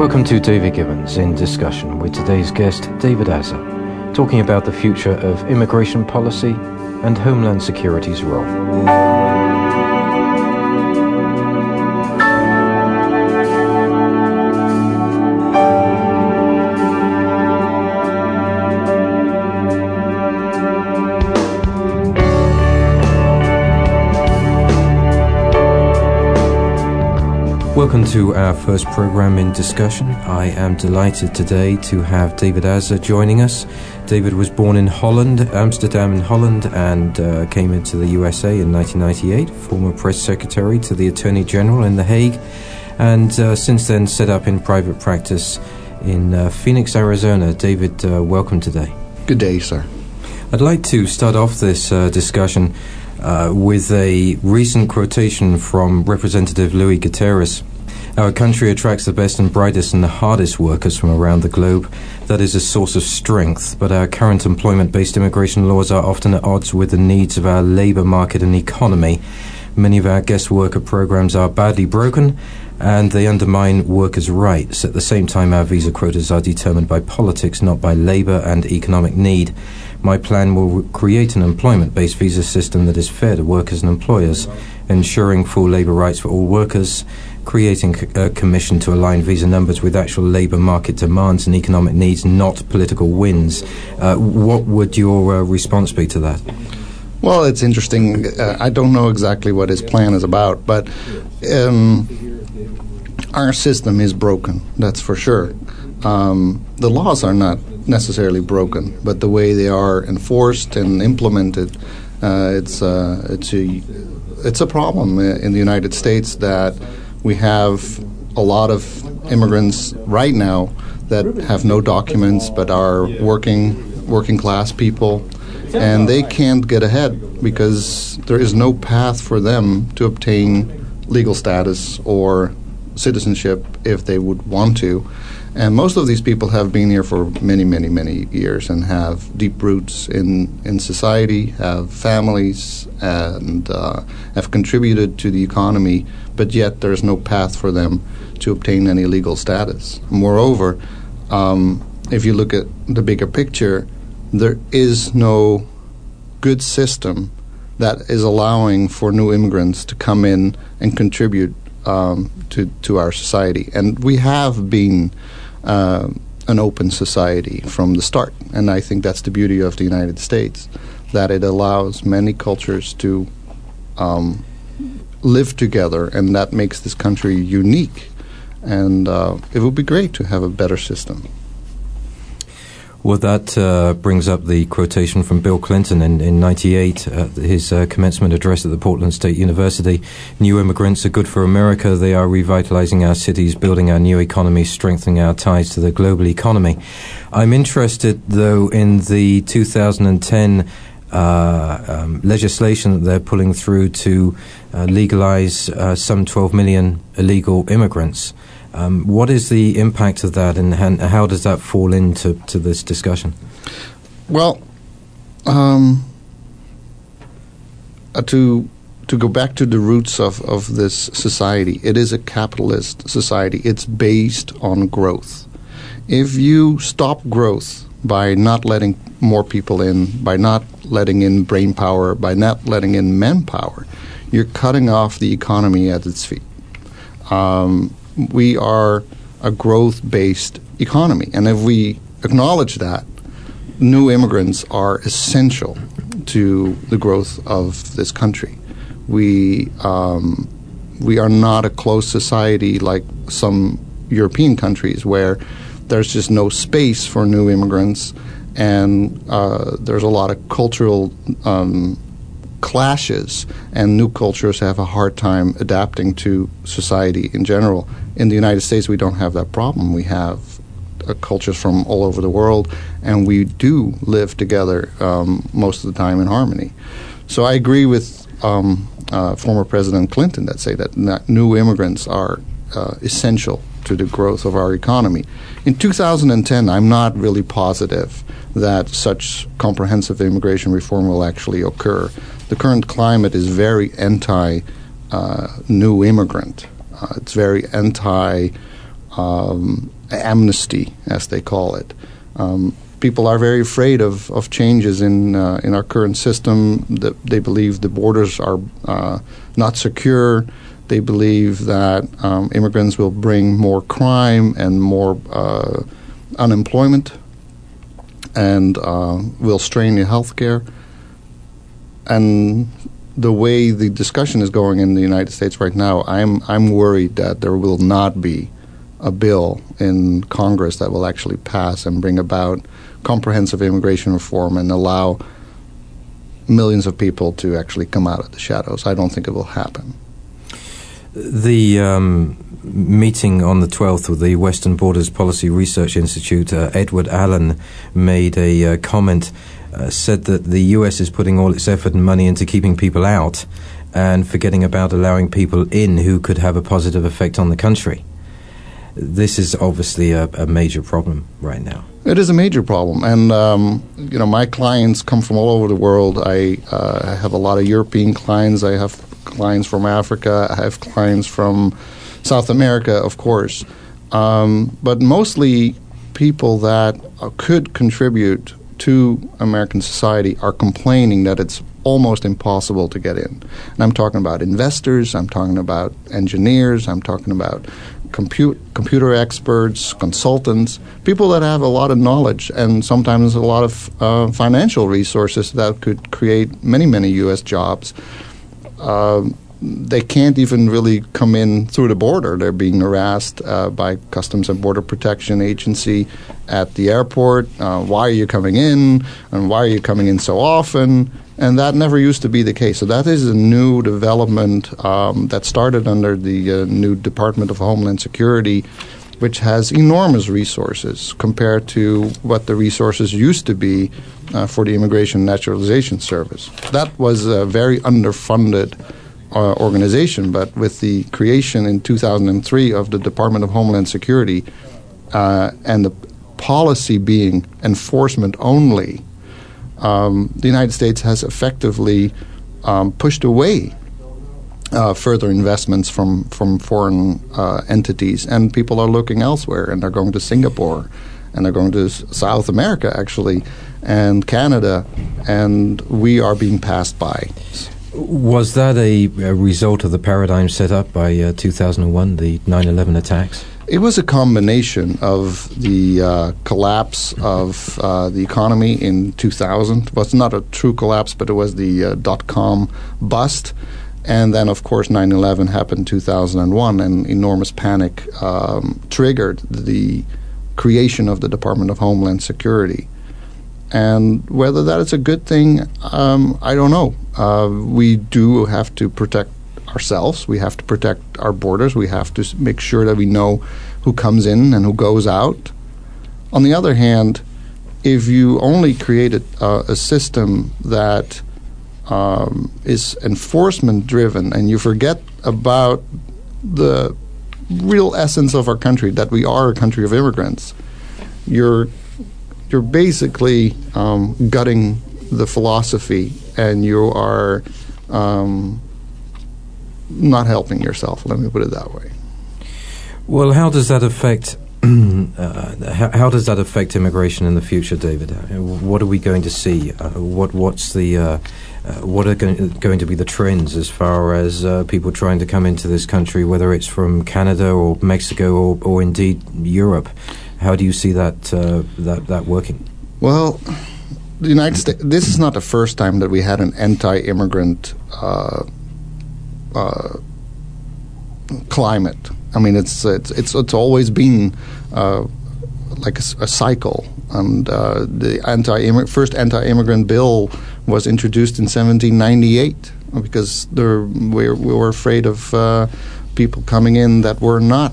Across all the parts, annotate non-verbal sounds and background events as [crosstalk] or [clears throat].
Welcome to David Gibbons in discussion with today's guest, David Asser, talking about the future of immigration policy and Homeland Security's role. Welcome to our first program in discussion. I am delighted today to have David Asser joining us. David was born in Holland, Amsterdam in Holland, and uh, came into the USA in 1998, former press secretary to the Attorney General in The Hague, and uh, since then set up in private practice in uh, Phoenix, Arizona. David, uh, welcome today. Good day, sir. I'd like to start off this uh, discussion uh, with a recent quotation from Representative Luis Gutierrez our country attracts the best and brightest and the hardest workers from around the globe. That is a source of strength, but our current employment based immigration laws are often at odds with the needs of our labour market and economy. Many of our guest worker programs are badly broken and they undermine workers' rights. At the same time, our visa quotas are determined by politics, not by labour and economic need. My plan will create an employment based visa system that is fair to workers and employers, ensuring full labour rights for all workers creating a commission to align visa numbers with actual labour market demands and economic needs, not political wins. Uh, what would your uh, response be to that? Well, it's interesting. Uh, I don't know exactly what his plan is about, but um, our system is broken, that's for sure. Um, the laws are not necessarily broken, but the way they are enforced and implemented, uh, it's, uh, it's, a, it's a problem in the United States that we have a lot of immigrants right now that have no documents but are working working class people and they can't get ahead because there is no path for them to obtain legal status or citizenship if they would want to. And most of these people have been here for many, many, many years and have deep roots in, in society, have families, and uh, have contributed to the economy, but yet there's no path for them to obtain any legal status. Moreover, um, if you look at the bigger picture, there is no good system that is allowing for new immigrants to come in and contribute um, to to our society. And we have been uh, an open society from the start, and I think that's the beauty of the United States, that it allows many cultures to um, live together, and that makes this country unique. And uh, it would be great to have a better system. Well, that uh, brings up the quotation from Bill Clinton in, in 98, uh, his uh, commencement address at the Portland State University. New immigrants are good for America. They are revitalizing our cities, building our new economy, strengthening our ties to the global economy. I'm interested, though, in the 2010 uh, um, legislation that they're pulling through to uh, legalize uh, some 12 million illegal immigrants. Um, what is the impact of that, and how does that fall into to this discussion? Well, um, uh, to to go back to the roots of, of this society, it is a capitalist society. It's based on growth. If you stop growth by not letting more people in, by not letting in brain power, by not letting in manpower, you're cutting off the economy at its feet. Um, we are a growth based economy. And if we acknowledge that, new immigrants are essential to the growth of this country. We, um, we are not a closed society like some European countries where there's just no space for new immigrants and uh, there's a lot of cultural um, clashes, and new cultures have a hard time adapting to society in general. In the United States, we don't have that problem. We have uh, cultures from all over the world, and we do live together um, most of the time in harmony. So I agree with um, uh, former President Clinton that say that new immigrants are uh, essential to the growth of our economy. In 2010, I'm not really positive that such comprehensive immigration reform will actually occur. The current climate is very anti uh, new immigrant. Uh, it's very anti um, amnesty, as they call it. Um, people are very afraid of, of changes in uh, in our current system. The, they believe the borders are uh, not secure. They believe that um, immigrants will bring more crime and more uh, unemployment, and uh, will strain the healthcare. And the way the discussion is going in the United States right now, I'm I'm worried that there will not be a bill in Congress that will actually pass and bring about comprehensive immigration reform and allow millions of people to actually come out of the shadows. I don't think it will happen. The um, meeting on the 12th with the Western Borders Policy Research Institute, uh, Edward Alden made a uh, comment, uh, said that the US is putting all its effort and money into keeping people out and forgetting about allowing people in who could have a positive effect on the country this is obviously a, a, major problem right now. It is a major problem, and um, you know my clients come from all over the world. I uh, have a lot of European clients. I have clients from Africa. I have clients from South America, of course, um, but mostly people that could contribute to American society are complaining that it's almost impossible to get in. And I'm talking about investors, I'm talking about engineers, I'm talking about compute, computer experts, consultants, people that have a lot of knowledge and sometimes a lot of uh, financial resources that could create many, many U.S. jobs. Uh, they can't even really come in through the border. They're being harassed uh, by Customs and Border Protection Agency at the airport. Uh, why are you coming in? And why are you coming in so often? and that never used to be the case. So that is a new development um, that started under the uh, new Department of Homeland Security, which has enormous resources compared to what the resources used to be uh, for the Immigration Naturalization Service. That was a very underfunded uh, organization, but with the creation in 2003 of the Department of Homeland Security uh, and the policy being enforcement only um, the United States has effectively um, pushed away uh, further investments from from foreign uh, entities, and people are looking elsewhere, and they're going to Singapore, and they're going to South America actually, and Canada, and we are being passed by. Was that a, a result of the paradigm set up by uh, 2001, the 9/11 attacks? It was a combination of the uh, collapse of uh, the economy in 2000. It was not a true collapse, but it was the uh, dot com bust. And then, of course, 9 11 happened in 2001, and enormous panic um, triggered the creation of the Department of Homeland Security. And whether that is a good thing, um, I don't know. Uh, we do have to protect ourselves. We have to protect our borders. We have to make sure that we know who comes in and who goes out. On the other hand, if you only create a, uh, a system that um, is enforcement driven and you forget about the real essence of our country, that we are a country of immigrants, you're you're basically um, gutting the philosophy, and you are um, not helping yourself. Let me put it that way. Well, how does that affect? [clears throat] uh, how, how, does that affect immigration in the future, David? Uh, what are we going to see? Uh, what What's the uh, uh what are going, to be the trends as far as uh, people trying to come into this country, whether it's from Canada or Mexico or, or indeed Europe? How do you see that that that working? Well, the United States. This is not the first time that we had an anti-immigrant climate. I mean, it's it's it's, it's always been uh, like a, a, cycle. And uh, the anti first anti-immigrant bill was introduced in 1798 because there, we, we were afraid of uh, people coming in that were not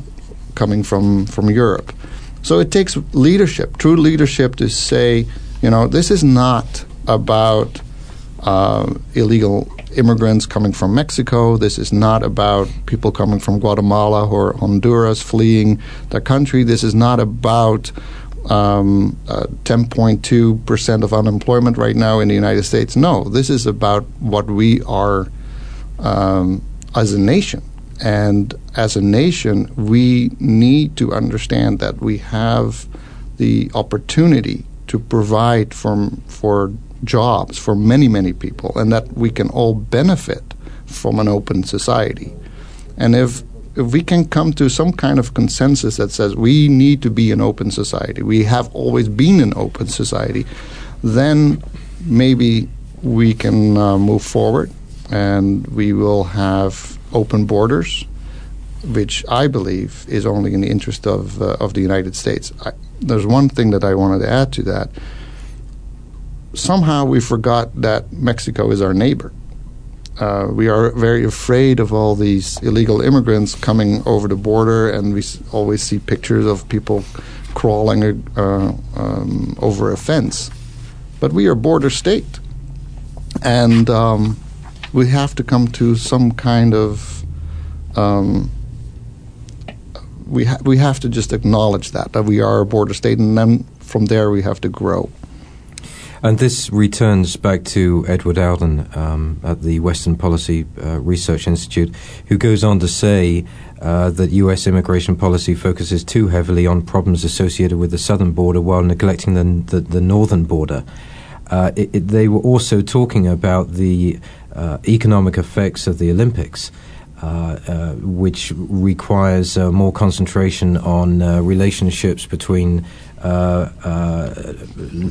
coming from from Europe. So it takes leadership, true leadership, to say, you know, this is not about uh, illegal immigrants coming from Mexico. This is not about people coming from Guatemala or Honduras fleeing the country. This is not about um, uh, 10.2% of unemployment right now in the United States. No, this is about what we are um, as a nation. And as a nation, we need to understand that we have the opportunity to provide for jobs for many, many people, and that we can all benefit from an open society. And if if we can come to some kind of consensus that says we need to be an open society, we have always been an open society, then maybe we can uh, move forward and we will have open borders, which I believe is only in the interest of, uh, of the United States. I, there's one thing that I wanted to add to that. Somehow we forgot that Mexico is our neighbor. Uh, we are very afraid of all these illegal immigrants coming over the border, and we always see pictures of people crawling uh, um, over a fence. But we are border state, and um, we have to come to some kind of um, we ha- we have to just acknowledge that that we are a border state, and then from there we have to grow. And this returns back to Edward Alden um, at the Western Policy uh, Research Institute, who goes on to say uh, that U.S. immigration policy focuses too heavily on problems associated with the southern border while neglecting the, the, the northern border. Uh, it, it, they were also talking about the uh, economic effects of the Olympics. Uh, uh, which requires uh, more concentration on uh, relationships between Uh, uh,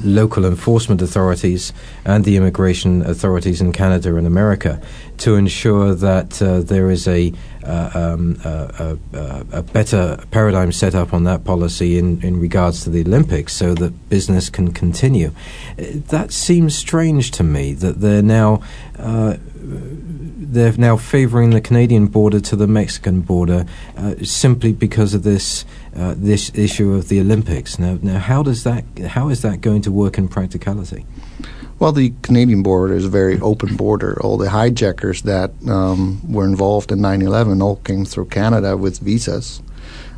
local enforcement authorities and the immigration authorities in Canada and America to ensure that uh, there is a, um, a, a, a, better paradigm set up on that policy in, in regards to the Olympics so that business can continue. That seems strange to me that they're now they're now favouring the Canadian border to the Mexican border uh, simply because of this uh, this issue of the Olympics. Now, now, how does that how is that going to work in practicality? Well, the Canadian border is a very open border. All the hijackers that um, were involved in 9/11 all came through Canada with visas.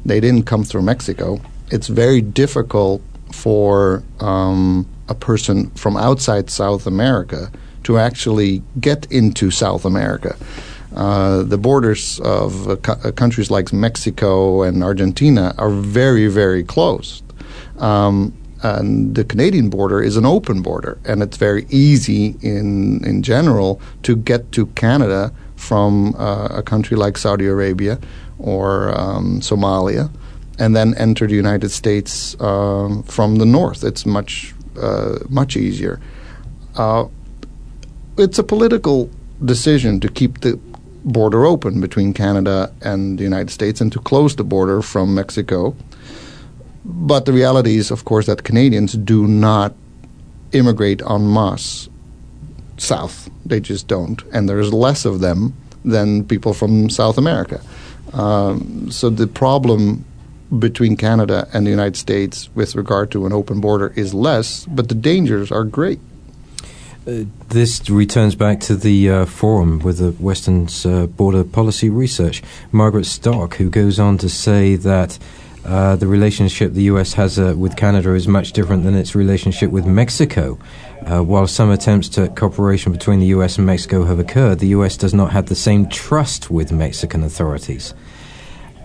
They didn't come through Mexico. It's very difficult for um, a person from outside South America to actually get into South America. Uh, the borders of uh, co- countries like Mexico and Argentina are very, very closed. Um, and the Canadian border is an open border, and it's very easy in in general to get to Canada from uh, a country like Saudi Arabia or um, Somalia, and then enter the United States um, from the north. It's much uh, much easier. It's a political decision to keep the border open between Canada and the United States and to close the border from Mexico. But the reality is, of course, that Canadians do not immigrate en masse south. They just don't. And there's less of them than people from South America. Um, so the problem between Canada and the United States with regard to an open border is less, but the dangers are great. Uh, this returns back to the uh, forum with the Western's uh, Border Policy Research. Margaret Stock, who goes on to say that uh, the relationship the U.S. has uh, with Canada is much different than its relationship with Mexico. While some attempts at cooperation between the U.S. and Mexico have occurred, the U.S. does not have the same trust with Mexican authorities.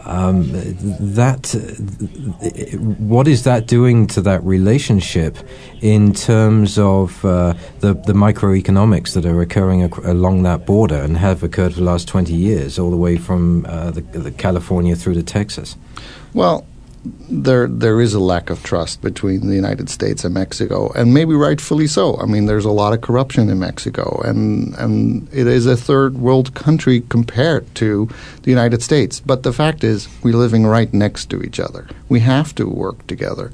Um, that what is that doing to that relationship in terms of uh, the the microeconomics that are occurring ac- along that border and have occurred for the last twenty years, all the way from uh, the, the California through to Texas? Well, there there is a lack of trust between the United States and Mexico, and maybe rightfully so. I mean, there's a lot of corruption in Mexico, and and it is a third world country compared to the United States. But the fact is, we're living right next to each other. We have to work together.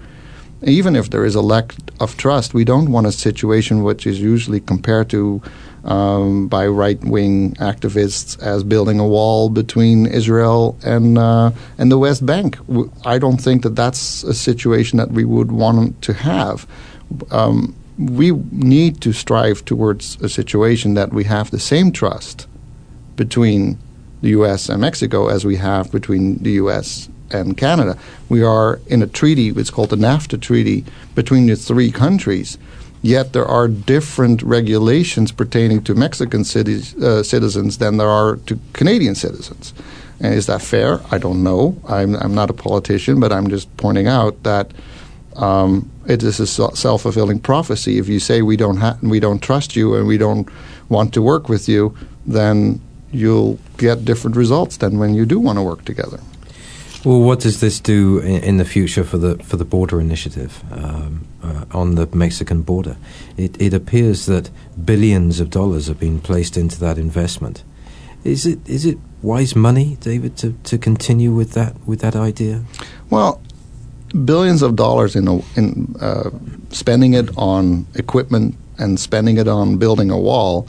Even if there is a lack of trust, we don't want a situation which is usually compared to um, by right wing activists as building a wall between Israel and uh, and the West Bank. I don't think that that's a situation that we would want to have. Um, we need to strive towards a situation that we have the same trust between the U.S. and Mexico as we have between the U.S. and Canada. We are in a treaty, it's called the NAFTA treaty, between the three countries yet there are different regulations pertaining to Mexican cities, uh, citizens than there are to Canadian citizens. And is that fair? I don't know. I'm, I'm not a politician, but I'm just pointing out that um, it is a self fulfilling prophecy. If you say we don't ha- we don't trust you and we don't want to work with you, then you'll get different results than when you do want to work together. Well, what does this do in, in the future for the for the border initiative um, uh, on the Mexican border? It, it appears that billions of dollars have been placed into that investment. Is it is it wise money, David, to, to continue with that with that idea? Well, billions of dollars in a, in uh, spending it on equipment and spending it on building a wall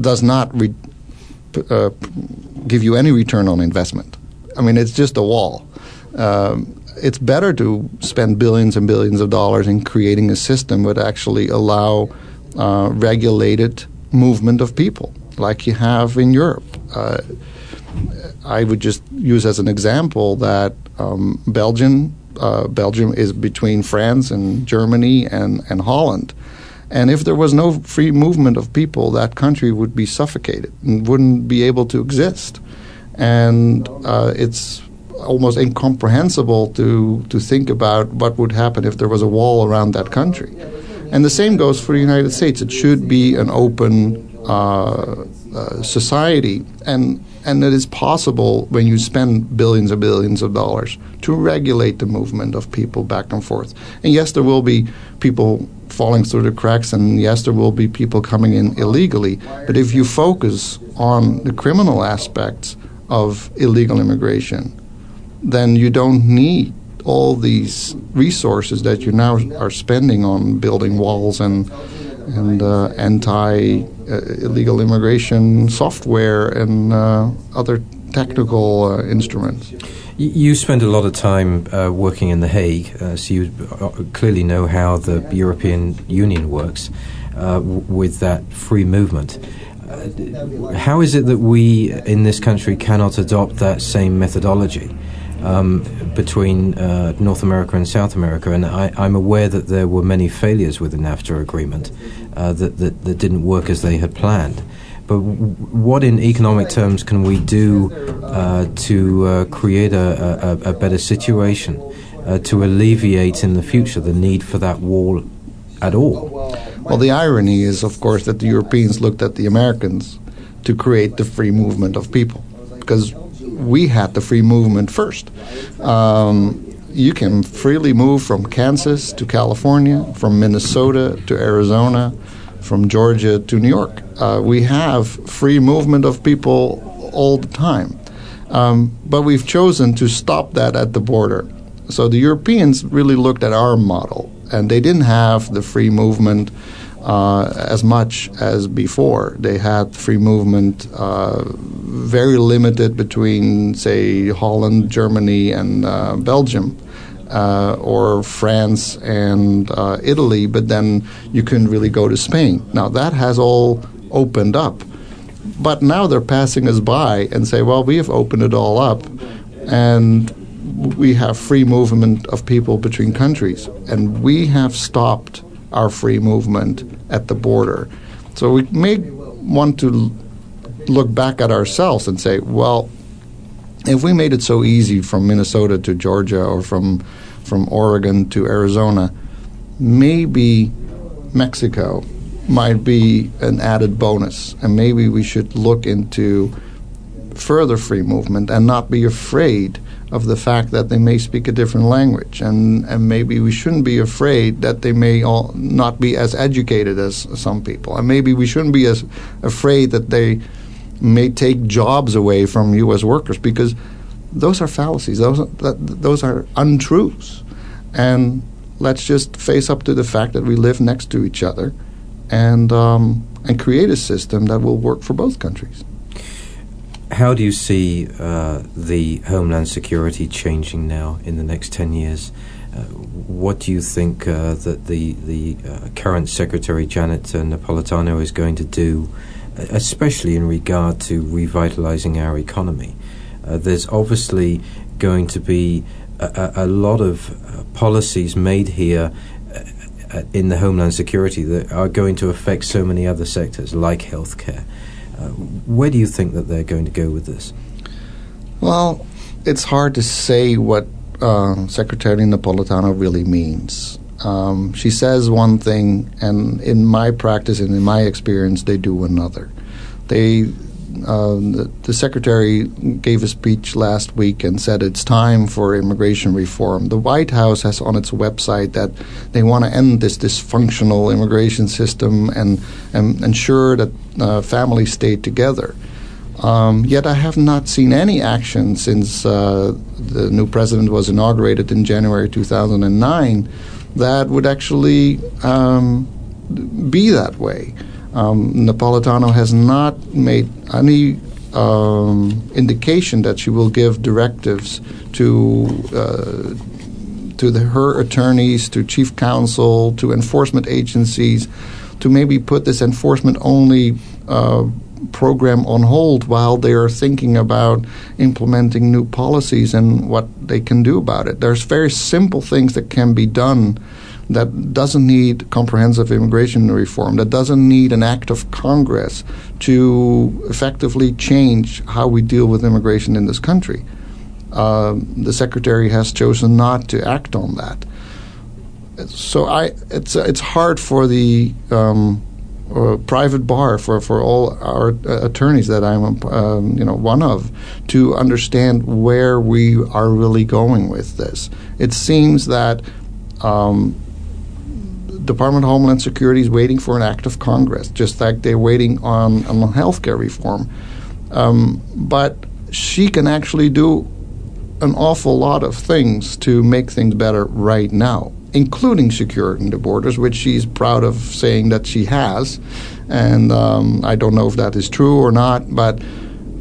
does not re- uh, give you any return on investment. I mean, it's just a wall. Um, it's better to spend billions and billions of dollars in creating a system that actually allow uh, regulated movement of people, like you have in Europe. Uh, I would just use as an example that um, Belgium, uh, Belgium is between France and Germany and, and Holland. And if there was no free movement of people, that country would be suffocated and wouldn't be able to exist. And uh, it's almost incomprehensible to, to think about what would happen if there was a wall around that country. And the same goes for the United States. It should be an open uh, uh, society. And and it is possible when you spend billions and billions of dollars to regulate the movement of people back and forth. And yes, there will be people falling through the cracks, and yes, there will be people coming in illegally. But if you focus on the criminal aspects of illegal immigration, then you don't need all these resources that you now are spending on building walls and and uh, anti uh, illegal immigration software and uh, other technical uh, instruments. You spend a lot of time uh, working in The Hague, uh, so you uh, clearly know how the European Union works w- with that free movement. How is it that we in this country cannot adopt that same methodology? Um, between uh, North America and South America, and I, am aware that there were many failures with the NAFTA agreement uh, that, that, that didn't work as they had planned. But what, in economic terms, can we do uh, to uh, create a, a, a, better situation uh, to alleviate in the future the need for that wall at all? Well, the irony is, of course, that the Europeans looked at the Americans to create the free movement of people because we had the free movement first. Um, you can freely move from Kansas to California, from Minnesota to Arizona, from Georgia to New York. Uh, we have free movement of people all the time. Um, but we've chosen to stop that at the border. So the Europeans really looked at our model, and they didn't have the free movement uh, as much as before. They had free movement uh, very limited between, say, Holland, Germany, and uh, Belgium. Uh, or France and uh, Italy, but then you couldn't really go to Spain. Now that has all opened up, but now they're passing us by and say, "Well, we have opened it all up, and we have free movement of people between countries, and we have stopped our free movement at the border. So we may want to look back at ourselves and say, well, if we made it so easy from Minnesota to Georgia or from from Oregon to Arizona, maybe Mexico might be an added bonus, and maybe we should look into further free movement and not be afraid of the fact that they may speak a different language, and, and maybe we shouldn't be afraid that they may all not be as educated as some people, and maybe we shouldn't be as afraid that they may take jobs away from U.S. workers because those are fallacies. Those are, that, those are untruths, and let's just face up to the fact that we live next to each other, and um, and create a system that will work for both countries how do you see uh, the homeland security changing now in the next 10 years? Uh, what do you think uh, that the, the uh, current Secretary Janet Napolitano is going to do, especially in regard to revitalizing our economy? Uh, there's obviously going to be a, a lot of uh, policies made here in the homeland security that are going to affect so many other sectors, like healthcare. Where do you think that they're going to go with this? Well, it's hard to say what uh, Secretary Napolitano really means. Um, she says one thing, and in my practice and in my experience, they do another. They the, the, secretary gave a speech last week and said it's time for immigration reform. The White House has on its website that they want to end this dysfunctional immigration system and, and ensure that uh, families stay together. Um, yet I have not seen any action since uh, the new president was inaugurated in January 2009 that would actually um, be that way. Um, Napolitano has not made any um, indication that she will give directives to uh, to the, her attorneys, to chief counsel, to enforcement agencies, to maybe put this enforcement only uh, program on hold while they are thinking about implementing new policies and what they can do about it. There's very simple things that can be done that doesn't need comprehensive immigration reform, that doesn't need an act of Congress to effectively change how we deal with immigration in this country. Uh, the secretary has chosen not to act on that. So I, it's it's hard for the um, uh, private bar for, for all our uh, attorneys that I'm um, you know one of to understand where we are really going with this. It seems that um, Department of Homeland Security is waiting for an act of Congress, just like they're waiting on, on health care reform. Um, but she can actually do an awful lot of things to make things better right now, including securing the borders, which she's proud of saying that she has. And um, I don't know if that is true or not, but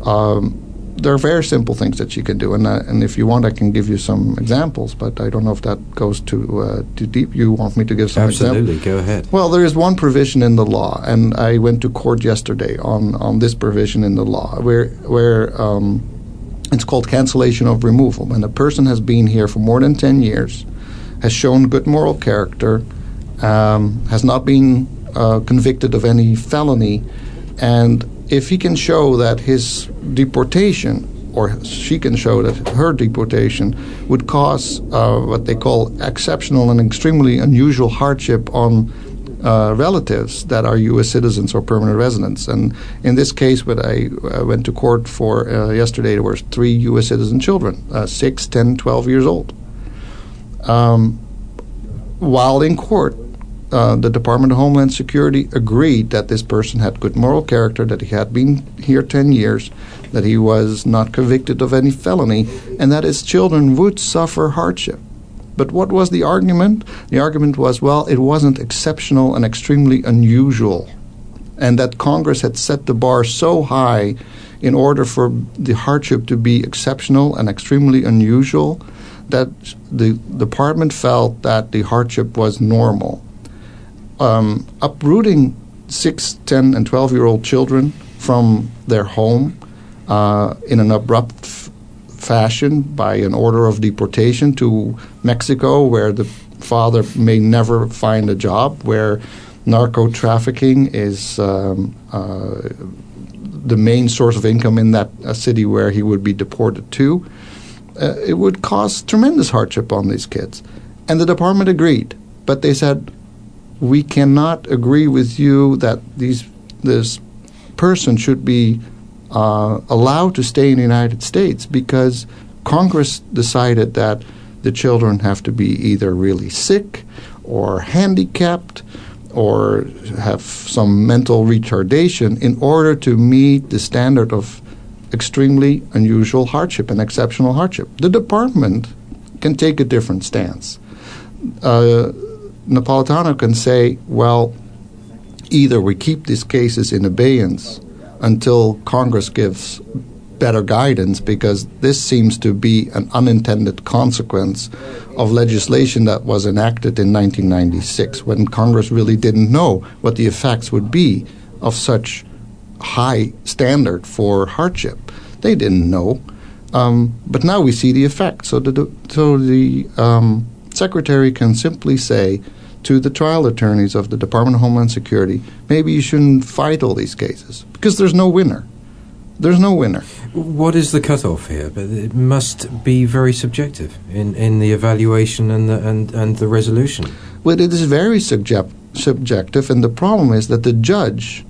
um, there are very simple things that you can do, and uh, and if you want, I can give you some examples. But I don't know if that goes too uh, too deep. You want me to give some examples? Absolutely, examples? go ahead. Well, there is one provision in the law, and I went to court yesterday on on this provision in the law, where where um, it's called cancellation of removal. When a person has been here for more than ten years, has shown good moral character, um, has not been uh, convicted of any felony, and if he can show that his deportation or she can show that her deportation would cause uh, what they call exceptional and extremely unusual hardship on uh, relatives that are U.S. citizens or permanent residents. And in this case, what I uh, went to court for uh, yesterday, there were three U.S. citizen children, uh, 6, 10, 12 years old. Um, while in court, uh, the Department of Homeland Security agreed that this person had good moral character, that he had been here 10 years, that he was not convicted of any felony, and that his children would suffer hardship. But what was the argument? The argument was well, it wasn't exceptional and extremely unusual, and that Congress had set the bar so high in order for the hardship to be exceptional and extremely unusual that the department felt that the hardship was normal um, uprooting six, ten, and 12 year old children from their home uh, in an abrupt f- fashion by an order of deportation to Mexico, where the father may never find a job, where narco trafficking is um, uh, the main source of income in that uh, city where he would be deported to. Uh, it would cause tremendous hardship on these kids. And the department agreed, but they said, we cannot agree with you that these this person should be uh, allowed to stay in the United States because Congress decided that the children have to be either really sick or handicapped or have some mental retardation in order to meet the standard of extremely unusual hardship and exceptional hardship. The department can take a different stance. Uh, Napolitano can say, well, either we keep these cases in abeyance until Congress gives better guidance because this seems to be an unintended consequence of legislation that was enacted in 1996 when Congress really didn't know what the effects would be of such high standard for hardship. They didn't know. Um, but now we see the effect. So the, so the um, secretary can simply say to the trial attorneys of the Department of Homeland Security, maybe you shouldn't fight all these cases because there's no winner. There's no winner. What is the cutoff here? But it must be very subjective in, in the evaluation and the and, and the resolution. Well, it is very subject, subjective, and the problem is that the judge,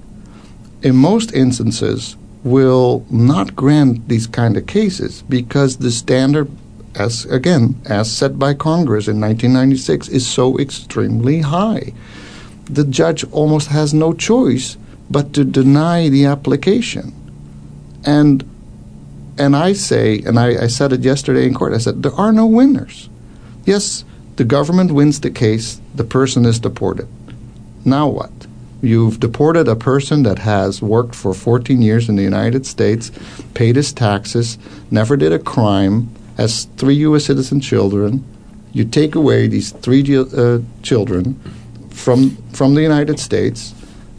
in most instances, will not grant these kind of cases because the standard, as again as set by Congress in 1996, is so extremely high. The judge almost has no choice but to deny the application, and and I say, and I, I said it yesterday in court. I said there are no winners. Yes, the government wins the case. The person is deported. Now what? You've deported a person that has worked for 14 years in the United States, paid his taxes, never did a crime, has three U.S. citizen children. You take away these three uh, children from from the United States.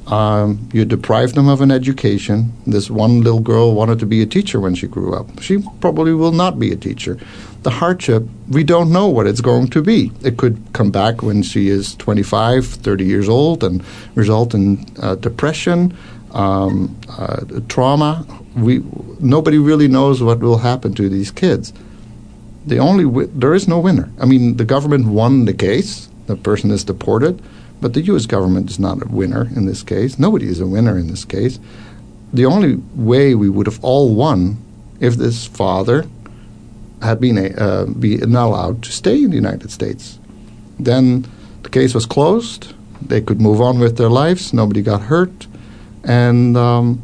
Um, you deprive them of an education. This one little girl wanted to be a teacher when she grew up. She probably will not be a teacher the hardship, we don't know what it's going to be. It could come back when she is 25, 30 years old and result in uh, depression, um, uh, trauma. We, nobody really knows what will happen to these kids. The only wi- there is no winner. I mean, the government won the case. The person is deported, but the U.S. government is not a winner in this case. Nobody is a winner in this case. The only way we would have all won if this father had been uh, been allowed to stay in the United States. Then the case was closed. They could move on with their lives. Nobody got hurt, and um,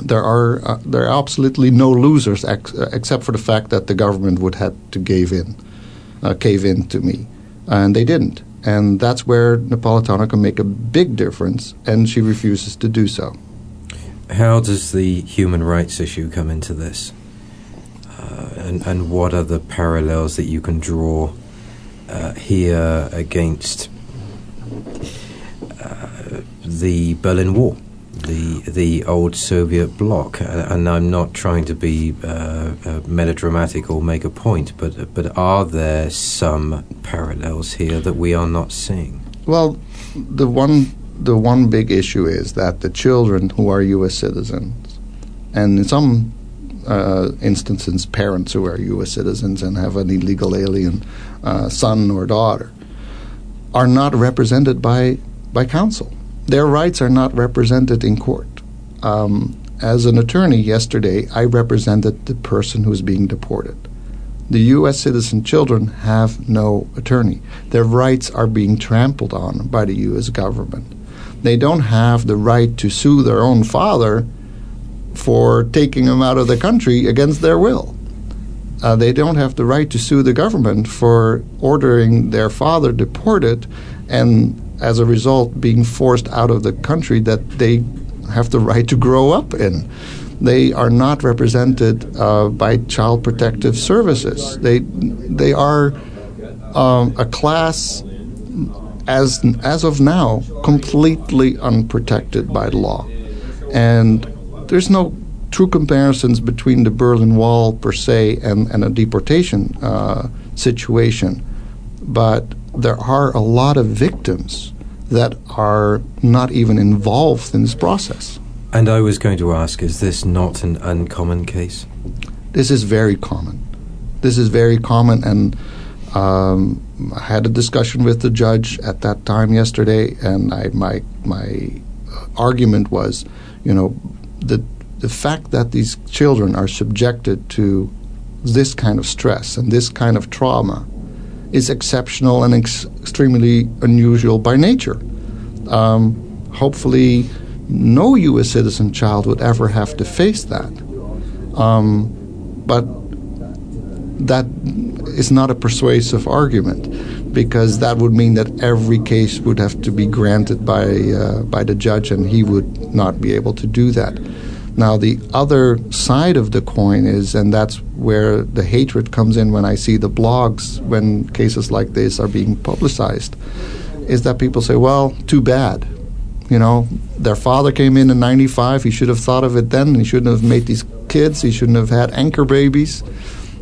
there are uh, there are absolutely no losers ex- uh, except for the fact that the government would have to give in, uh, cave in to me, and they didn't. And that's where Napolitano can make a big difference, and she refuses to do so. How does the human rights issue come into this? and, and what are the parallels that you can draw uh, here against uh, the Berlin Wall, the the old Soviet bloc? And I'm not trying to be uh, uh, melodramatic or make a point, but but are there some parallels here that we are not seeing? Well, the one the one big issue is that the children who are U.S. citizens, and in some uh, instances, parents who are U.S. citizens and have an illegal alien uh, son or daughter, are not represented by by counsel. Their rights are not represented in court. Um, as an attorney yesterday, I represented the person who is being deported. The U.S. citizen children have no attorney. Their rights are being trampled on by the U.S. government. They don't have the right to sue their own father for taking them out of the country against their will. Uh, they don't have the right to sue the government for ordering their father deported and as a result being forced out of the country that they have the right to grow up in. They are not represented uh, by child protective services. They they are um, a class as as of now completely unprotected by law, and there's no true comparisons between the Berlin Wall per se and, and a deportation uh, situation, but there are a lot of victims that are not even involved in this process. And I was going to ask, is this not an uncommon case? This is very common. This is very common, and um, I had a discussion with the judge at that time yesterday, and I, my my argument was, you know, the the fact that these children are subjected to this kind of stress and this kind of trauma is exceptional and ex- extremely unusual by nature. Um, hopefully, no U.S. citizen child would ever have to face that. Um, but that is not a persuasive argument because that would mean that every case would have to be granted by uh, by the judge, and he would not be able to do that. Now, the other side of the coin is, and that's where the hatred comes in when I see the blogs when cases like this are being publicized, is that people say, well, too bad. You know, their father came in in 95. He should have thought of it then. He shouldn't have made these kids. He shouldn't have had anchor babies.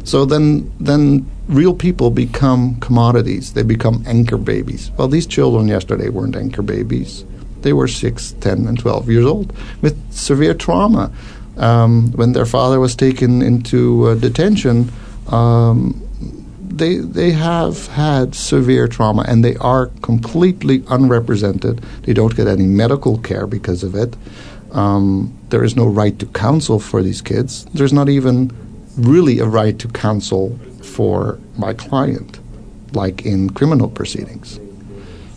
So then, then real people become commodities. They become anchor babies. Well, these children yesterday weren't anchor babies. They were 6, 10, and 12 years old with severe trauma. um, when their father was taken into uh, detention, um, they they have had severe trauma and they are completely unrepresented. They don't get any medical care because of it. Um, there is no right to counsel for these kids. There's not even really a right to counsel for my client, like in criminal proceedings.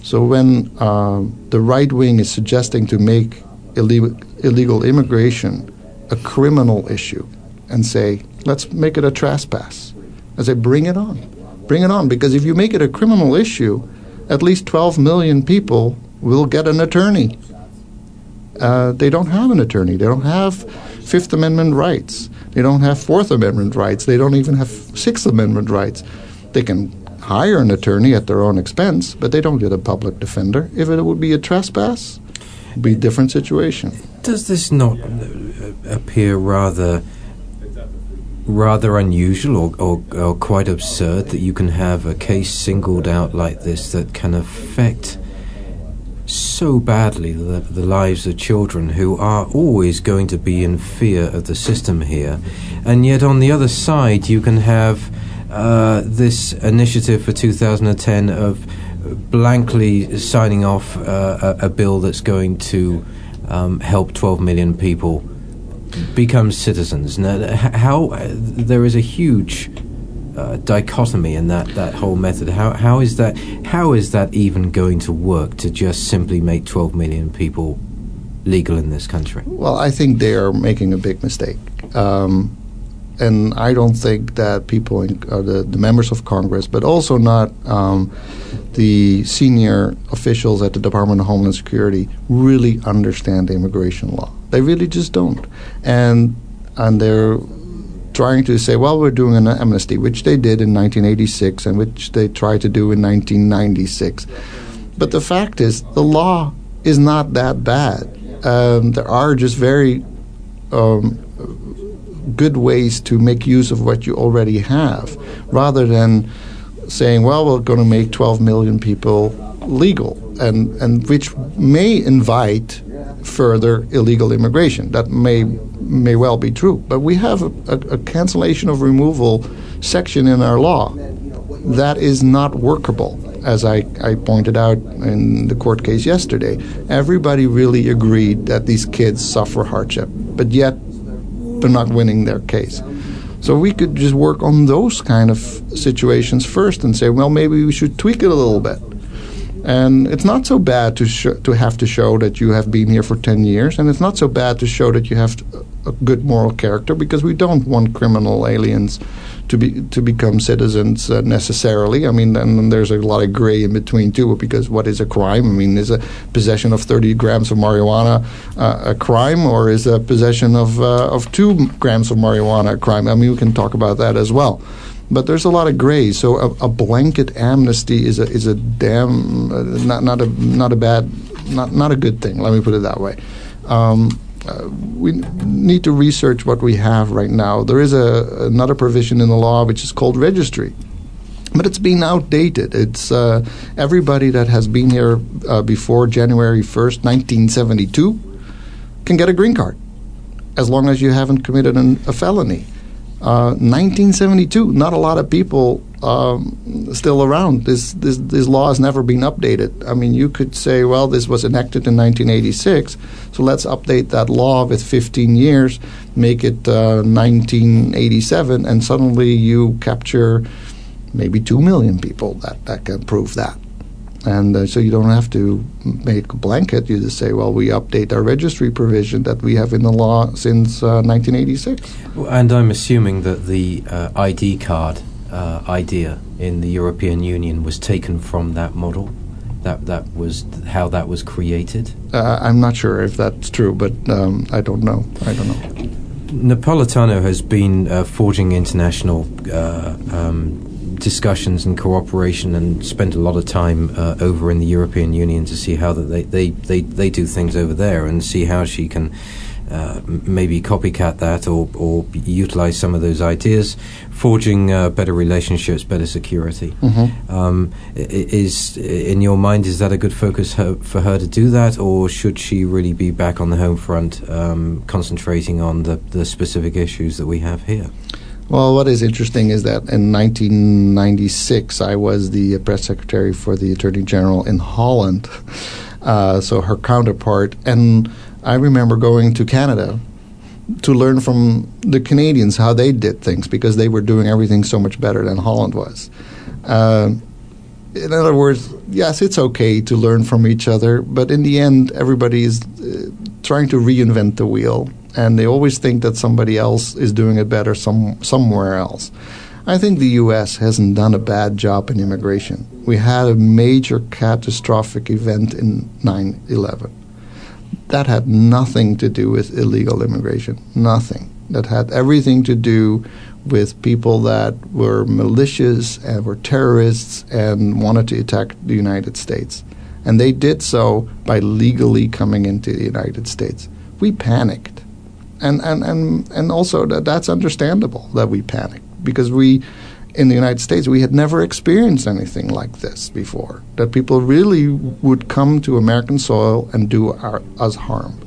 So when uh, the right wing is suggesting to make illegal, illegal immigration a criminal issue and say, let's make it a trespass, I say, bring it on. Bring it on. Because if you make it a criminal issue, at least 12 million people will get an attorney. Uh, they don't have an attorney. They don't have Fifth Amendment rights. They don't have Fourth Amendment rights. They don't even have Sixth Amendment rights. They can hire an attorney at their own expense, but they don't get a public defender. If it would be a trespass, it'd be a different situation. Does this not uh, appear rather rather unusual or, or, or, quite absurd that you can have a case singled out like this that can affect so badly the, the lives of children who are always going to be in fear of the system here, and yet on the other side you can have uh, this initiative for 2010 of blankly signing off uh, a, a, bill that's going to um, help 12 million people become citizens. Now, how uh, there is a huge uh, dichotomy in that, that whole method. How how is that how is that even going to work to just simply make 12 million people legal in this country? Well, I think they are making a big mistake. Um, and I don't think that people, in, uh, the, the members of Congress, but also not um, the senior officials at the Department of Homeland Security, really understand the immigration law. They really just don't, and and they're trying to say, well, we're doing an amnesty, which they did in 1986 and which they tried to do in 1996. But the fact is, the law is not that bad. Um, there are just very um, good ways to make use of what you already have rather than saying, well, we're going to make 12 million people legal, and, and which may invite further illegal immigration. That may may well be true, but we have a, a, a cancellation of removal section in our law that is not workable. As I, I pointed out in the court case yesterday, everybody really agreed that these kids suffer hardship, but yet they're not winning their case. So we could just work on those kind of situations first and say, well, maybe we should tweak it a little bit. And it's not so bad to sh- to have to show that you have been here for 10 years, and it's not so bad to show that you have a good moral character because we don't want criminal aliens to be to become citizens uh, necessarily. I mean, and there's a lot of gray in between too, because what is a crime? I mean, is a possession of 30 grams of marijuana uh, a crime, or is a possession of uh, of two grams of marijuana a crime? I mean, we can talk about that as well. But there's a lot of gray, so a, a blanket amnesty is a is a damn uh, not not a not a bad not not a good thing. Let me put it that way. Um, we need to research what we have right now. There is a, another provision in the law which is called registry. But it's been outdated. It's uh, everybody that has been here uh, before January 1st, 1972, can get a green card as long as you haven't committed an, a felony. 1972, uh, not a lot of people um, still around. This, this this law has never been updated. I mean, you could say, well, this was enacted in 1986, so let's update that law with 15 years, make it uh, 1987, and suddenly you capture maybe two million people that, that can prove that. And uh, so you don't have to make a blanket. You just say, well, we update our registry provision that we have in the law since uh, 1986. And I'm assuming that the uh, ID card uh, idea in the European Union was taken from that model. That that was how that was created. Uh, I'm not sure if that's true, but um, I don't know. I don't know. Napolitano has been uh, forging international um, discussions and cooperation and spent a lot of time uh, over in the European Union to see how that they, they, they, they do things over there and see how she can uh, maybe copycat that or, or utilize some of those ideas, forging uh, better relationships, better security. Mm-hmm. Um, is in your mind is that a good focus her, for her to do that, or should she really be back on the home front, um, concentrating on the, the specific issues that we have here? Well, what is interesting is that in 1996, I was the press secretary for the Attorney General in Holland, [laughs] uh, so her counterpart. And I remember going to Canada to learn from the Canadians how they did things because they were doing everything so much better than Holland was. Uh, in other words, yes, it's okay to learn from each other, but in the end, everybody is uh, trying to reinvent the wheel and they always think that somebody else is doing it better some somewhere else. I think the U.S. hasn't done a bad job in immigration. We had a major catastrophic event in 9 11. That had nothing to do with illegal immigration. Nothing. That had everything to do with people that were malicious and were terrorists and wanted to attack the United States. And they did so by legally coming into the United States. We panicked and and and and also that that's understandable that we panicked because we in the United States we had never experienced anything like this before that people really would come to American soil and do our, us harm.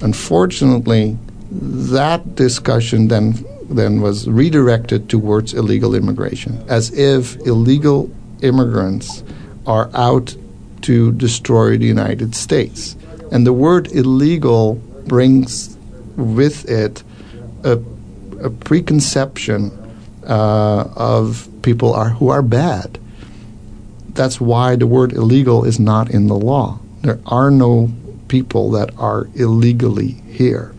Unfortunately, that discussion then then was redirected towards illegal immigration as if illegal immigrants are out to destroy the United States. And the word illegal brings with it a, a preconception uh, of people are who are bad. That's why the word illegal is not in the law. There are no people that are illegally here.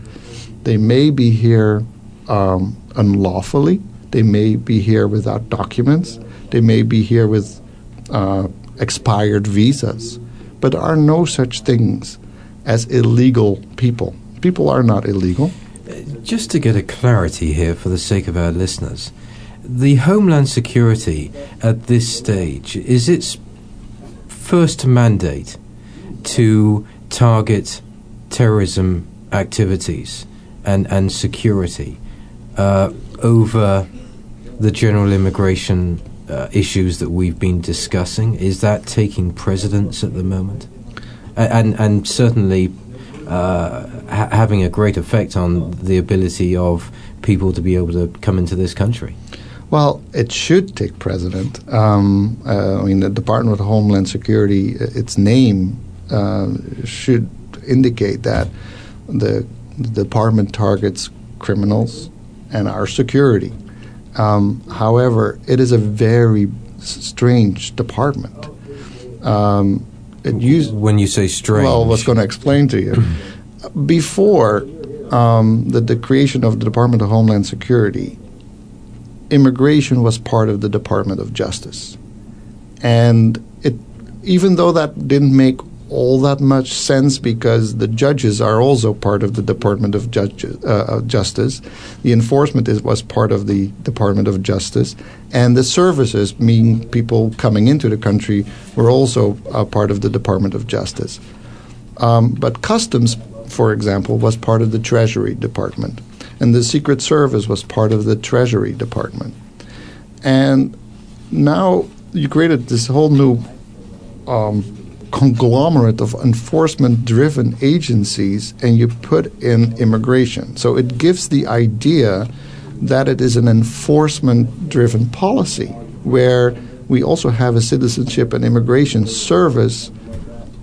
They may be here um, unlawfully. They may be here without documents. They may be here with uh, expired visas. But there are no such things as illegal people people are not illegal. Just to get a clarity here for the sake of our listeners, the Homeland Security at this stage is its first mandate to target terrorism activities and, and security uh, over the general immigration uh, issues that we've been discussing. Is that taking precedence at the moment? And, and certainly uh, ha- having a great effect on the ability of people to be able to come into this country? Well, it should take precedent. Um, uh, I mean, the Department of Homeland Security, uh, its name uh, should indicate that the, the, department targets criminals and our security. Um, however, it is a very strange department. Um, it used when you say strange. Well, I was going to explain to you. [clears throat] Before um, the, the creation of the Department of Homeland Security, immigration was part of the Department of Justice, and it even though that didn't make all that much sense because the judges are also part of the Department of uh, Justice. The enforcement is, was part of the Department of Justice, and the services, meaning people coming into the country, were also part of the Department of Justice. Um, but customs, for example, was part of the Treasury Department, and the Secret Service was part of the Treasury Department. And now you created this whole new um, conglomerate of enforcement driven agencies and you put in immigration. So it gives the idea that it is an enforcement driven policy where we also have a citizenship and immigration service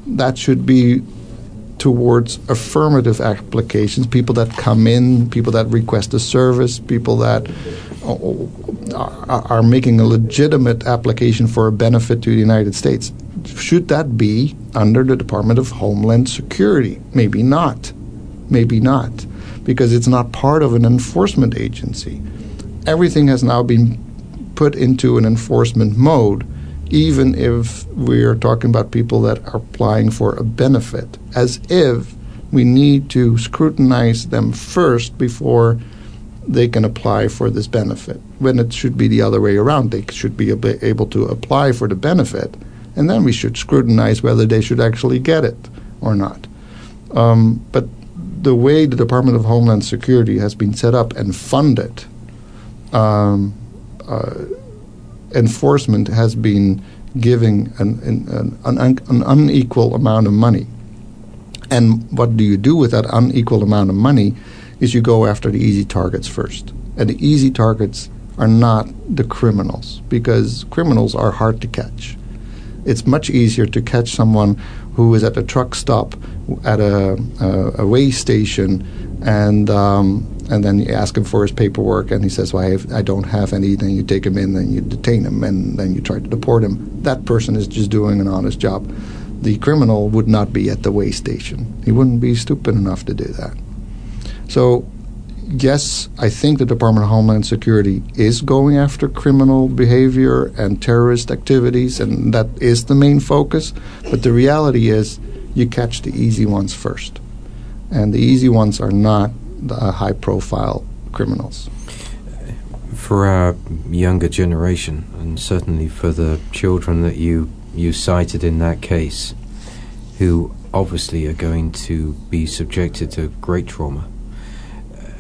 that should be towards affirmative applications, people that come in, people that request a service, people that uh, uh, are making a legitimate application for a benefit to the United States should that be under the Department of Homeland Security? Maybe not. Maybe not, because it's not part of an enforcement agency. Everything has now been put into an enforcement mode, even if we are talking about people that are applying for a benefit, as if we need to scrutinize them first before they can apply for this benefit. When it should be the other way around, they should be able to apply for the benefit and then we should scrutinize whether they should actually get it or not. Um, but the way the Department of Homeland Security has been set up and funded, um, uh, enforcement has been giving an, an, an, an, unequal amount of money. And what do you do with that unequal amount of money? Is you go after the easy targets first. And the easy targets are not the criminals because criminals are hard to catch. It's much easier to catch someone who is at a truck stop at a, a, a way station and um, and then you ask him for his paperwork and he says well I, have, I don't have any. Then you take him in and you detain him and then you try to deport him. That person is just doing an honest job. The criminal would not be at the way station. He wouldn't be stupid enough to do that. So yes, I think the Department of Homeland Security is going after criminal behavior and terrorist activities, and that is the main focus. But the reality is, you catch the easy ones first. And the easy ones are not the uh, high profile criminals. For our younger generation, and certainly for the children that you, you cited in that case, who obviously are going to be subjected to great trauma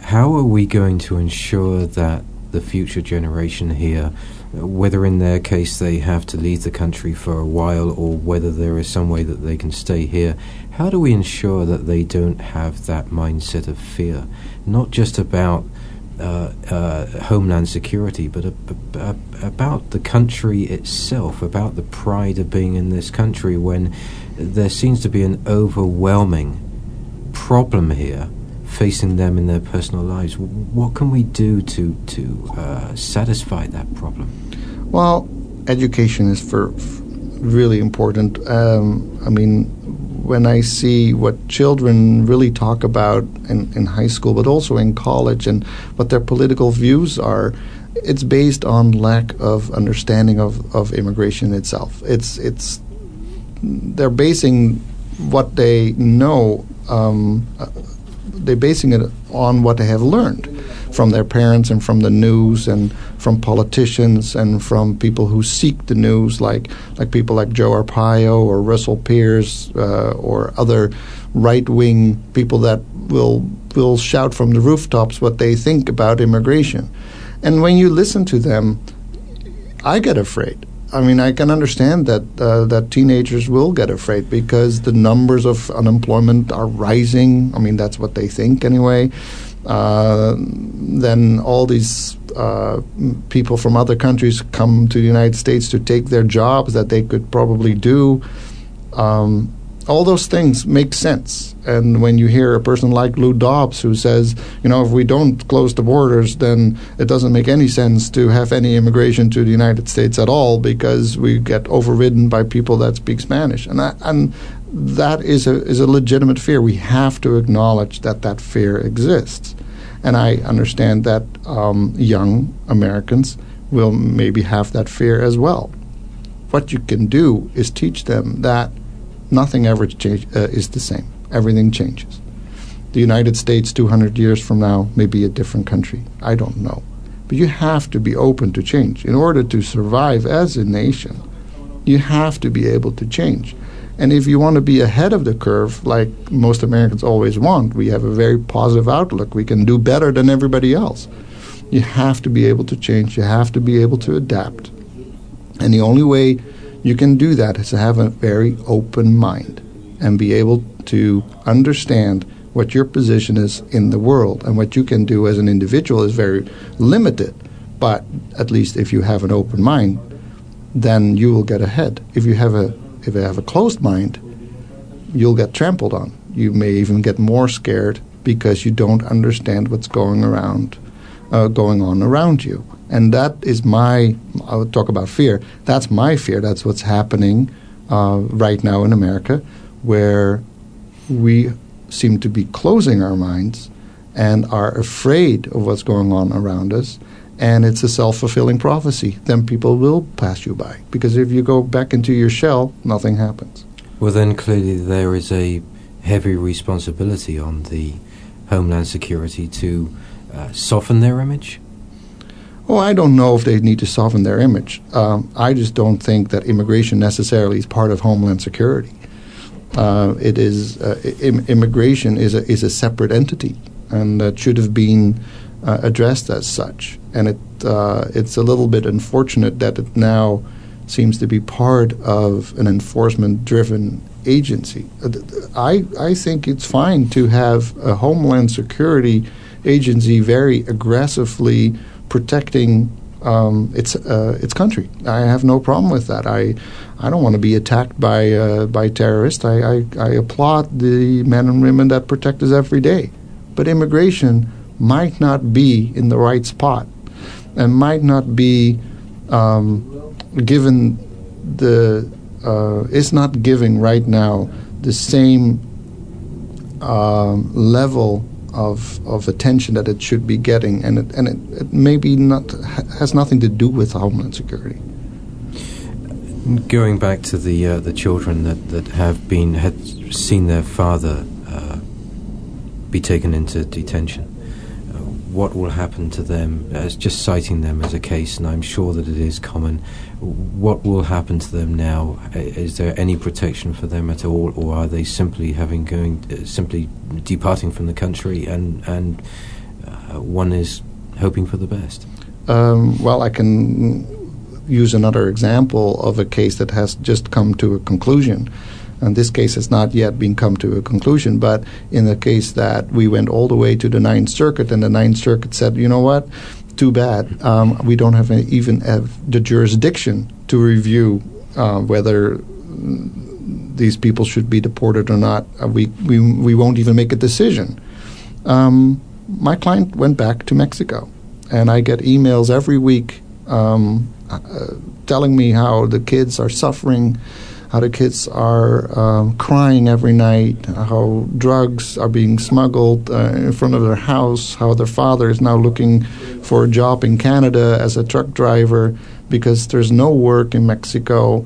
how are we going to ensure that the future generation here, whether in their case they have to leave the country for a while or whether there is some way that they can stay here, how do we ensure that they don't have that mindset of fear? Not just about uh, uh, homeland security, but about the country itself, about the pride of being in this country when there seems to be an overwhelming problem here facing them in their personal lives. What can we do to to uh, satisfy that problem? Well, education is for, really important. Um, I mean, when I see what children really talk about in, in high school, but also in college, and what their political views are, it's based on lack of understanding of, of immigration itself. It's it's they're basing what they know um, they're basing it on what they have learned from their parents and from the news and from politicians and from people who seek the news, like like people like Joe Arpaio or Russell Pearce uh, or other right wing people that will will shout from the rooftops what they think about immigration. And when you listen to them, I get afraid I mean, I can understand that uh, that teenagers will get afraid because the numbers of unemployment are rising. I mean, that's what they think anyway. Uh, then all these uh, people from other countries come to the United States to take their jobs that they could probably do. Um, all those things make sense. And when you hear a person like Lou Dobbs who says, you know, if we don't close the borders, then it doesn't make any sense to have any immigration to the United States at all because we get overridden by people that speak Spanish. And, I, and that is a, is a legitimate fear. We have to acknowledge that that fear exists. And I understand that um, young Americans will maybe have that fear as well. What you can do is teach them that – nothing ever change, uh, is the same. Everything changes. The United States 200 years from now may be a different country. I don't know. But you have to be open to change. In order to survive as a nation, you have to be able to change. And if you want to be ahead of the curve, like most Americans always want, we have a very positive outlook. We can do better than everybody else. You have to be able to change. You have to be able to adapt. And the only way you can do that is to have a very open mind and be able to understand what your position is in the world and what you can do as an individual is very limited. But at least if you have an open mind, then you will get ahead. If you have a if you have a closed mind, you'll get trampled on. You may even get more scared because you don't understand what's going around, uh, going on around you. And that is my, I would talk about fear. That's my fear. That's what's happening uh, right now in America, where we seem to be closing our minds and are afraid of what's going on around us. And it's a self fulfilling prophecy. Then people will pass you by. Because if you go back into your shell, nothing happens. Well, then clearly there is a heavy responsibility on the Homeland Security to uh, soften their image Oh, I don't know if they need to soften their image. Um, I just don't think that immigration necessarily is part of Homeland Security. Uh, it is uh, Im- immigration is a is a separate entity, and that should have been uh, addressed as such. And it uh, it's a little bit unfortunate that it now seems to be part of an enforcement-driven agency. Uh, I I think it's fine to have a homeland security agency very aggressively protecting um, its uh, its country. I have no problem with that. I I don't want to be attacked by uh, by terrorists. I, I, I applaud the men and women that protect us every day. But immigration might not be in the right spot, and might not be um, given the uh, is not giving right now the same um, level of of attention that it should be getting, and it, and it, it maybe not has nothing to do with homeland security. Going back to the uh, the children that, that have been had seen their father uh, be taken into detention, what will happen to them? As just citing them as a case, and I'm sure that it is common. What will happen to them now? Is there any protection for them at all, or are they simply having going uh, simply departing from the country, and and uh, one is hoping for the best? Um, well, I can use another example of a case that has just come to a conclusion. And this case has not yet been come to a conclusion, but in the case that we went all the way to the Ninth Circuit, and the Ninth Circuit said, you know what, too bad, um, we don't have any, even have the jurisdiction to review uh, whether these people should be deported or not. Uh, we, we, we won't even make a decision. Um, my client went back to Mexico, and I get emails every week um, uh, telling me how the kids are suffering, how the kids are um, crying every night, how drugs are being smuggled uh, in front of their house, how their father is now looking for a job in Canada as a truck driver because there's no work in Mexico.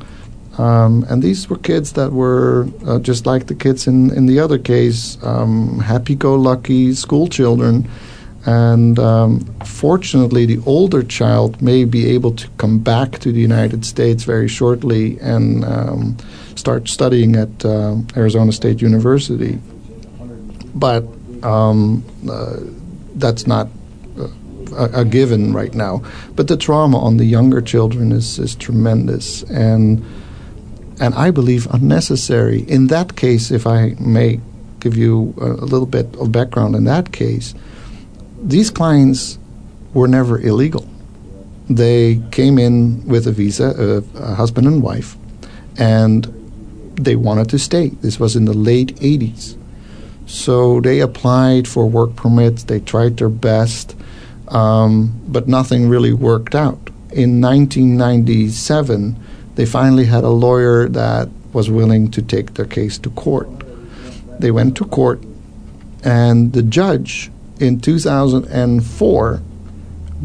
Um, and these were kids that were uh, just like the kids in, in the other case, um, happy go lucky school children. And um, fortunately, the older child may be able to come back to the United States very shortly and um, start studying at uh, Arizona State University. But um, uh, that's not a, a, given right now. But the trauma on the younger children is, is tremendous. And and I believe unnecessary. In that case, if I may give you a, a little bit of background in that case, these clients were never illegal. They came in with a visa, a, a husband and wife, and they wanted to stay. This was in the late 80s. So they applied for work permits, they tried their best, um, but nothing really worked out. In 1997, they finally had a lawyer that was willing to take their case to court. They went to court, and the judge in 2004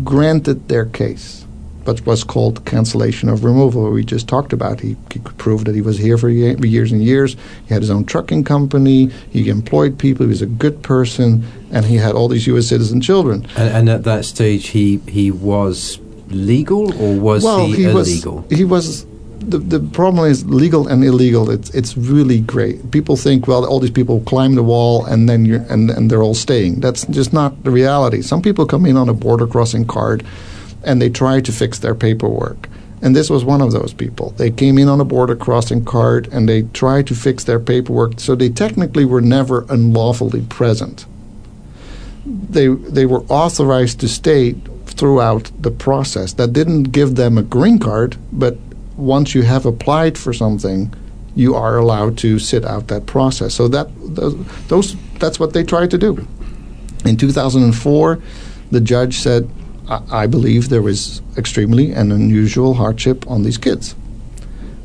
granted their case, but was called cancellation of removal. We just talked about. He, he could prove that he was here for years and years. He had his own trucking company. He employed people. He was a good person, and he had all these U.S. citizen children. And, and at that stage, he he was legal, or was well, he, he illegal? Was, he was the, the problem is legal and illegal. It's it's really great. People think well, all these people climb the wall and then you and and they're all staying. That's just not the reality. Some people come in on a border crossing card, and they try to fix their paperwork. And this was one of those people. They came in on a border crossing card and they tried to fix their paperwork, so they technically were never unlawfully present. They they were authorized to stay throughout the process. That didn't give them a green card, but once you have applied for something, you are allowed to sit out that process. So that those that's what they tried to do. In 2004, the judge said, I, I believe there was extremely and unusual hardship on these kids,"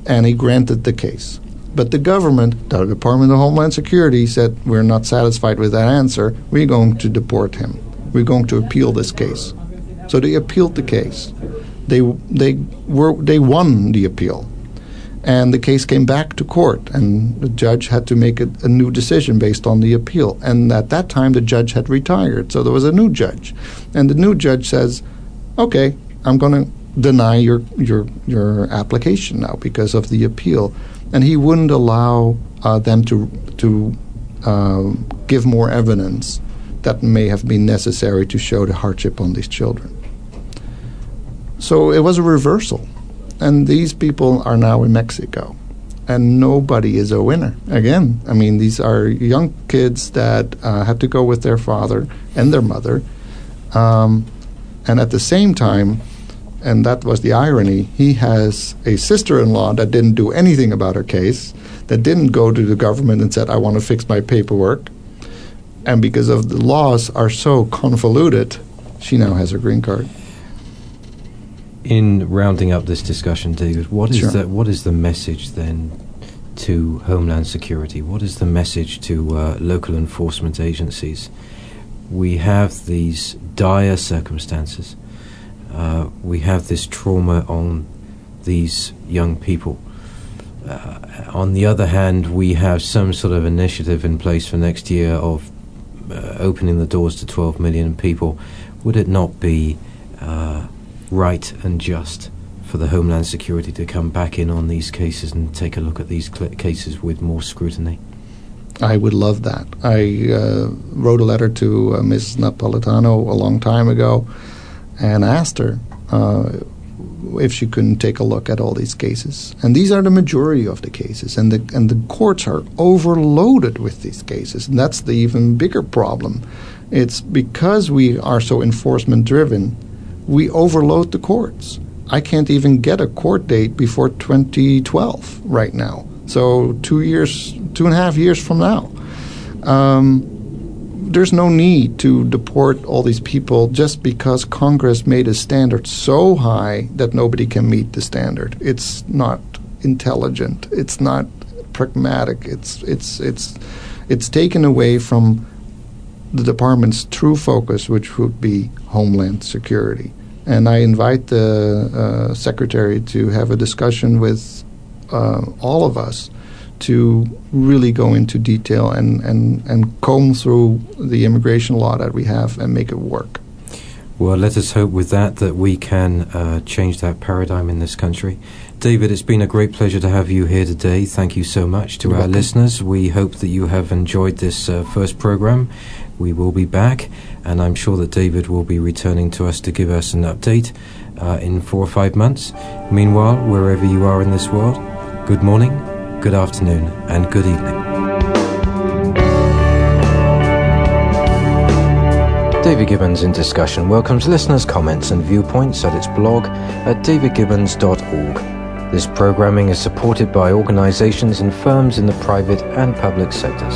and he granted the case. But the government, the Department of Homeland Security, said, We're not satisfied with that answer. We're going to deport him. We're going to appeal this case. So they appealed the case they they were they won the appeal, and the case came back to court, and the judge had to make a, a, new decision based on the appeal. And at that time, the judge had retired, so there was a new judge, and the new judge says, "Okay, I'm going to deny your your your application now because of the appeal," and he wouldn't allow uh, them to to uh, give more evidence that may have been necessary to show the hardship on these children. So it was a reversal, and these people are now in Mexico, and nobody is a winner. Again, I mean, these are young kids that uh, had to go with their father and their mother, um, and at the same time, and that was the irony, he has a sister in law that didn't do anything about her case, that didn't go to the government and said, I want to fix my paperwork. And because of the laws are so convoluted, she now has her green card. In rounding up this discussion, David, what is sure. the what is the message then to Homeland Security? What is the message to uh, local enforcement agencies? We have these dire circumstances uh, we have this trauma on these young people. Uh, on the other hand, we have some sort of initiative in place for next year of uh, opening the doors to 12 million people. Would it not be uh, right and just for the Homeland Security to come back in on these cases and take a look at these cl- cases with more scrutiny? I would love that. I uh, wrote a letter to uh, Ms. Napolitano a long time ago and asked her uh, if she couldn't take a look at all these cases. And these are the majority of the cases, and the and the courts are overloaded with these cases, and that's the even bigger problem. It's because we are so enforcement driven, we overload the courts. I can't even get a court date before 2012 right now. So two years, two and a half years from now. Um, there's no need to deport all these people just because Congress made a standard so high that nobody can meet the standard. It's not intelligent. It's not pragmatic. It's it's it's it's taken away from the department's true focus, which would be homeland security. And I invite the uh, secretary to have a discussion with uh, all of us to really go into detail and, and, and comb through the immigration law that we have and make it work. Well, let us hope with that that we can uh, change that paradigm in this country. David, it's been a great pleasure to have you here today. Thank you so much to You're our welcome. listeners. We hope that you have enjoyed this uh, first program. We will be back, and I'm sure that David will be returning to us to give us an update uh, in four or five months. Meanwhile, wherever you are in this world, good morning, good afternoon, and good evening. David Gibbons in Discussion welcomes listeners' comments and viewpoints at its blog at davidgibbons.org. This programming is supported by organizations and firms in the private and public sectors.